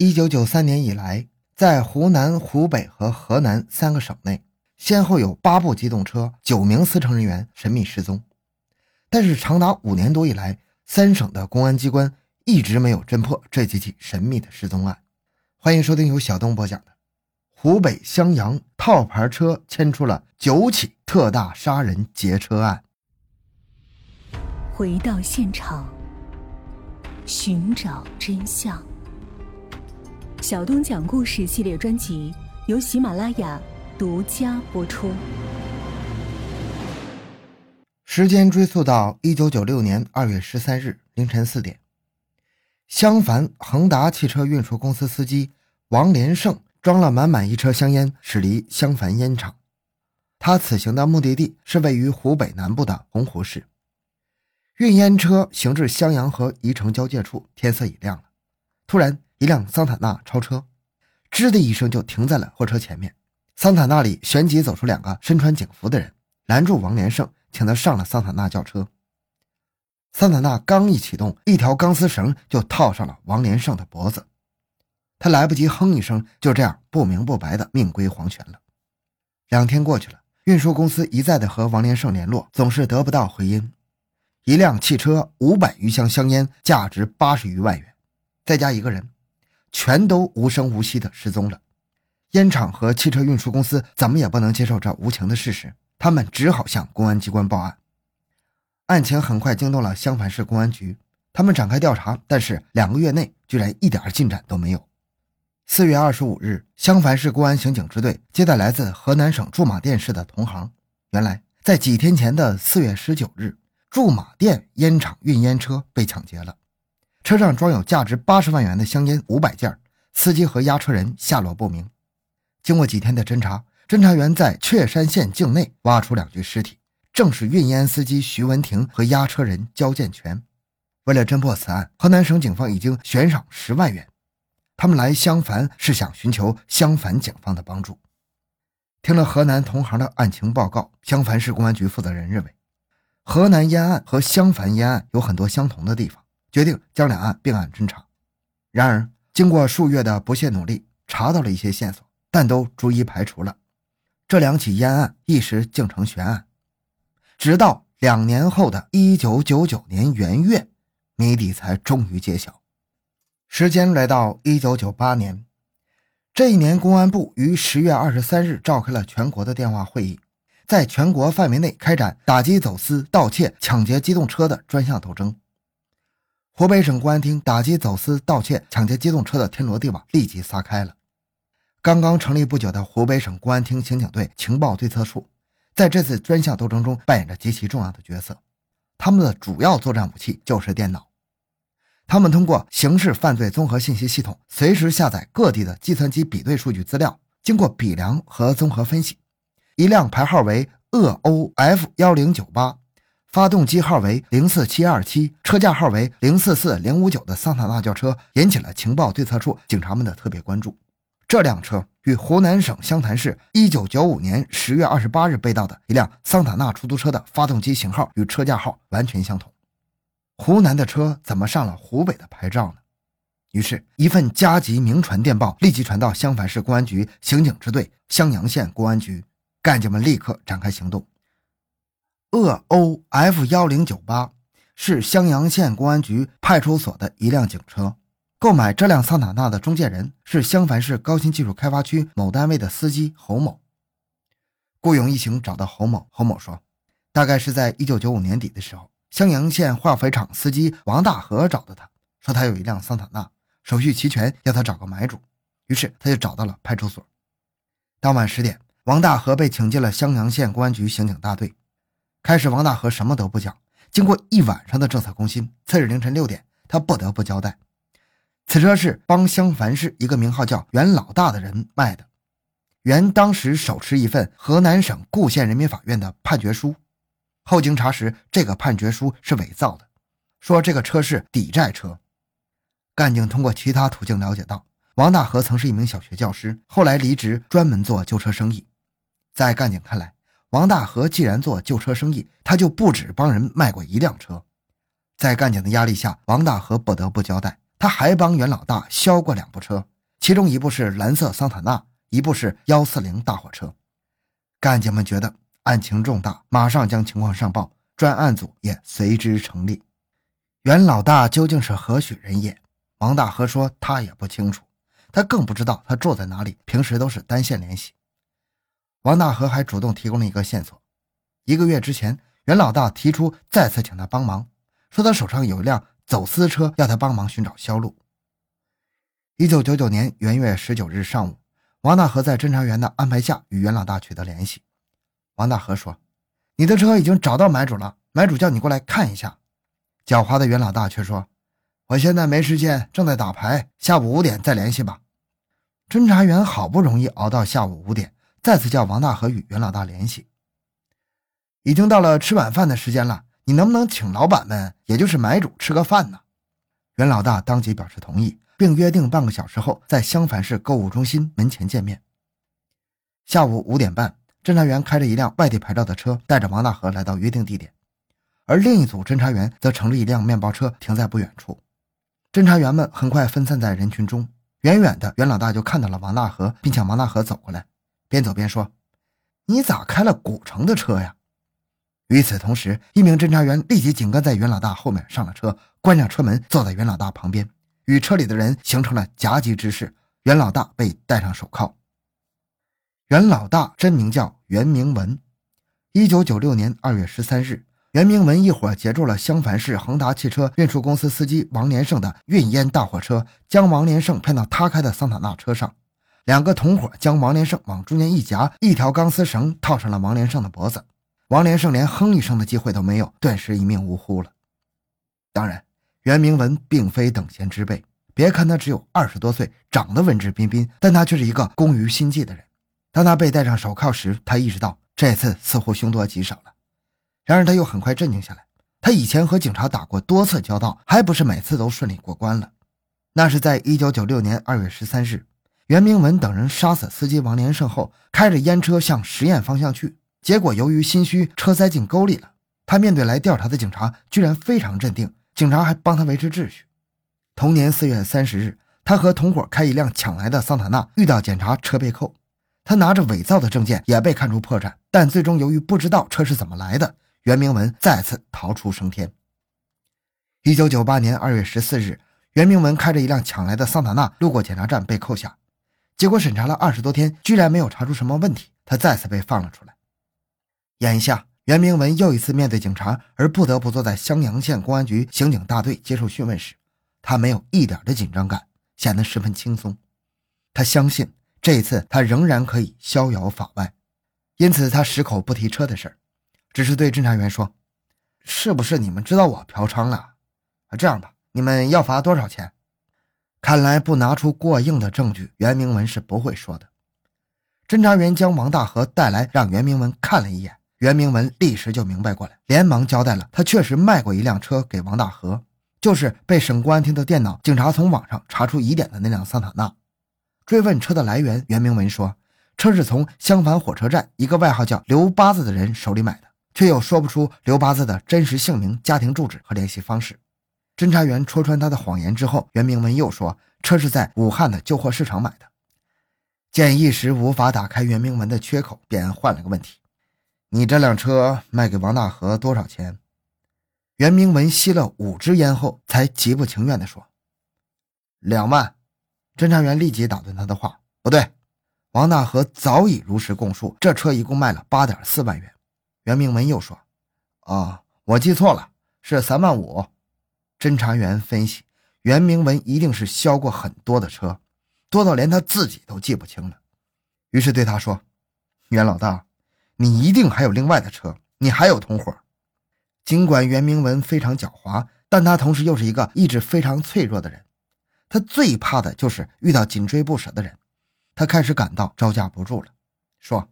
一九九三年以来，在湖南、湖北和河南三个省内，先后有八部机动车、九名司乘人员神秘失踪。但是，长达五年多以来，三省的公安机关一直没有侦破这几起神秘的失踪案。欢迎收听由小东播讲的《湖北襄阳套牌车牵出了九起特大杀人劫车案》。回到现场，寻找真相。小东讲故事系列专辑由喜马拉雅独家播出。时间追溯到一九九六年二月十三日凌晨四点，襄樊恒达汽车运输公司司机王连胜装了满满一车香烟，驶离襄樊烟厂。他此行的目的地是位于湖北南部的洪湖市。运烟车行至襄阳和宜城交界处，天色已亮了。突然，一辆桑塔纳超车，吱的一声就停在了货车前面。桑塔纳里旋即走出两个身穿警服的人，拦住王连胜，请他上了桑塔纳轿车。桑塔纳刚一启动，一条钢丝绳就套上了王连胜的脖子，他来不及哼一声，就这样不明不白的命归黄泉了。两天过去了，运输公司一再的和王连胜联络，总是得不到回音。一辆汽车，五百余箱香烟，价值八十余万元。再加一个人，全都无声无息的失踪了。烟厂和汽车运输公司怎么也不能接受这无情的事实，他们只好向公安机关报案。案情很快惊动了襄樊市公安局，他们展开调查，但是两个月内居然一点进展都没有。四月二十五日，襄樊市公安刑警支队接待来自河南省驻马店市的同行，原来在几天前的四月十九日，驻马店烟厂运烟车被抢劫了。车上装有价值八十万元的香烟五百件，司机和押车人下落不明。经过几天的侦查，侦查员在确山县境内挖出两具尸体，正是运烟司机徐文婷和押车人焦建全。为了侦破此案，河南省警方已经悬赏十万元。他们来襄樊是想寻求襄樊警方的帮助。听了河南同行的案情报告，襄樊市公安局负责人认为，河南烟案和襄樊烟案有很多相同的地方。决定将两案并案侦查，然而经过数月的不懈努力，查到了一些线索，但都逐一排除了。这两起烟案一时竟成悬案，直到两年后的一九九九年元月，谜底才终于揭晓。时间来到一九九八年，这一年，公安部于十月二十三日召开了全国的电话会议，在全国范围内开展打击走私、盗窃、抢劫机动车的专项斗争。湖北省公安厅打击走私、盗窃、抢劫机动车的天罗地网立即撒开了。刚刚成立不久的湖北省公安厅刑警队情报对策处，在这次专项斗争中扮演着极其重要的角色。他们的主要作战武器就是电脑。他们通过刑事犯罪综合信息系统，随时下载各地的计算机比对数据资料，经过比量和综合分析，一辆牌号为鄂欧 F 幺零九八。发动机号为零四七二七，车架号为零四四零五九的桑塔纳轿车引起了情报对策处警察们的特别关注。这辆车与湖南省湘潭市一九九五年十月二十八日被盗的一辆桑塔纳出租车的发动机型号与车架号完全相同。湖南的车怎么上了湖北的牌照呢？于是，一份加急明传电报立即传到襄樊市公安局刑警支队襄阳县公安局，干警们立刻展开行动。鄂欧 F 幺零九八是襄阳县公安局派出所的一辆警车。购买这辆桑塔纳的中介人是襄樊市高新技术开发区某单位的司机侯某。顾勇一行找到侯某，侯某说，大概是在一九九五年底的时候，襄阳县化肥厂司机王大河找到他，说他有一辆桑塔纳，手续齐全，要他找个买主。于是他就找到了派出所。当晚十点，王大河被请进了襄阳县公安局刑警大队。开始，王大河什么都不讲。经过一晚上的政策攻心，次日凌晨六点，他不得不交代：此车是帮襄樊市一个名号叫袁老大的人卖的。袁当时手持一份河南省固县人民法院的判决书，后经查实，这个判决书是伪造的，说这个车是抵债车。干警通过其他途径了解到，王大河曾是一名小学教师，后来离职，专门做旧车生意。在干警看来，王大河既然做旧车生意，他就不止帮人卖过一辆车。在干警的压力下，王大河不得不交代，他还帮袁老大销过两部车，其中一部是蓝色桑塔纳，一部是幺四零大货车。干警们觉得案情重大，马上将情况上报，专案组也随之成立。袁老大究竟是何许人也？王大河说他也不清楚，他更不知道他住在哪里，平时都是单线联系。王大河还主动提供了一个线索：一个月之前，袁老大提出再次请他帮忙，说他手上有一辆走私车，要他帮忙寻找销路。一九九九年元月十九日上午。王大河在侦查员的安排下与袁老大取得联系。王大河说：“你的车已经找到买主了，买主叫你过来看一下。”狡猾的袁老大却说：“我现在没时间，正在打牌，下午五点再联系吧。”侦查员好不容易熬到下午五点，再次叫王大河与袁老大联系。已经到了吃晚饭的时间了，你能不能请老板们，也就是买主吃个饭呢？袁老大当即表示同意。并约定半个小时后在襄樊市购物中心门前见面。下午五点半，侦查员开着一辆外地牌照的车，带着王大河来到约定地点，而另一组侦查员则乘着一辆面包车停在不远处。侦查员们很快分散在人群中，远远的袁老大就看到了王大河，并向王大河走过来，边走边说：“你咋开了古城的车呀？”与此同时，一名侦查员立即紧跟在袁老大后面上了车，关上车门，坐在袁老大旁边。与车里的人形成了夹击之势，袁老大被戴上手铐。袁老大真名叫袁明文，一九九六年二月十三日，袁明文一伙截住了襄樊市恒达汽车运输公司司机王连胜的运烟大货车，将王连胜骗到他开的桑塔纳车上。两个同伙将王连胜往中间一夹，一条钢丝绳套上了王连胜的脖子。王连胜连哼一声的机会都没有，顿时一命呜呼了。当然。袁明文并非等闲之辈，别看他只有二十多岁，长得文质彬彬，但他却是一个工于心计的人。当他被戴上手铐时，他意识到这次似乎凶多吉少了。然而他又很快镇静下来。他以前和警察打过多次交道，还不是每次都顺利过关了。那是在一九九六年二月十三日，袁明文等人杀死司机王连胜后，开着烟车向实验方向去，结果由于心虚，车塞进沟里了。他面对来调查的警察，居然非常镇定。警察还帮他维持秩序。同年四月三十日，他和同伙开一辆抢来的桑塔纳，遇到检查，车被扣。他拿着伪造的证件，也被看出破绽。但最终由于不知道车是怎么来的，袁明文再次逃出升天。一九九八年二月十四日，袁明文开着一辆抢来的桑塔纳路过检查站，被扣下。结果审查了二十多天，居然没有查出什么问题，他再次被放了出来。眼下。袁明文又一次面对警察，而不得不坐在襄阳县公安局刑警大队接受讯问时，他没有一点的紧张感，显得十分轻松。他相信这一次他仍然可以逍遥法外，因此他矢口不提车的事，只是对侦查员说：“是不是你们知道我嫖娼了？啊，这样吧，你们要罚多少钱？”看来不拿出过硬的证据，袁明文是不会说的。侦查员将王大河带来，让袁明文看了一眼。袁明文立时就明白过来，连忙交代了，他确实卖过一辆车给王大河，就是被省公安厅的电脑警察从网上查出疑点的那辆桑塔纳。追问车的来源，袁明文说，车是从襄樊火车站一个外号叫刘八子的人手里买的，却又说不出刘八子的真实姓名、家庭住址和联系方式。侦查员戳穿他的谎言之后，袁明文又说，车是在武汉的旧货市场买的。见一时无法打开袁明文的缺口，便换了个问题。你这辆车卖给王大河多少钱？袁明文吸了五支烟后，才极不情愿地说：“两万。”侦查员立即打断他的话：“不对，王大河早已如实供述，这车一共卖了八点四万元。”袁明文又说：“啊，我记错了，是三万五。”侦查员分析，袁明文一定是销过很多的车，多到连他自己都记不清了，于是对他说：“袁老大。”你一定还有另外的车，你还有同伙。尽管袁明文非常狡猾，但他同时又是一个意志非常脆弱的人。他最怕的就是遇到紧追不舍的人。他开始感到招架不住了，说：“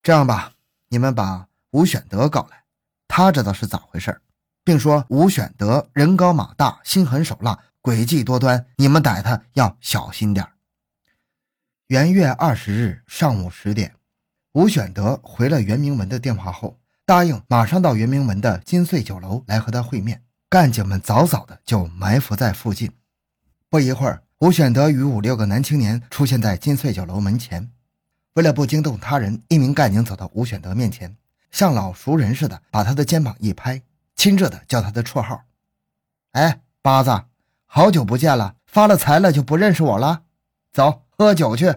这样吧，你们把吴选德搞来，他知道是咋回事并说吴选德人高马大心狠手辣诡计多端你们逮他要小心点元月二十日上午十点吴选德回了圆明门的电话后答应马上到圆明门的金穗酒楼来和他会面干警们早早的就埋伏在附近。不一会儿吴选德与五六个男青年出现在金穗酒楼门前为了不惊动他人一名干警走到吴选德面前像老熟人似的把他的肩膀一拍亲热的叫他的绰号：“哎，八子，好久不见了，发了财了就不认识我了？走，喝酒去。”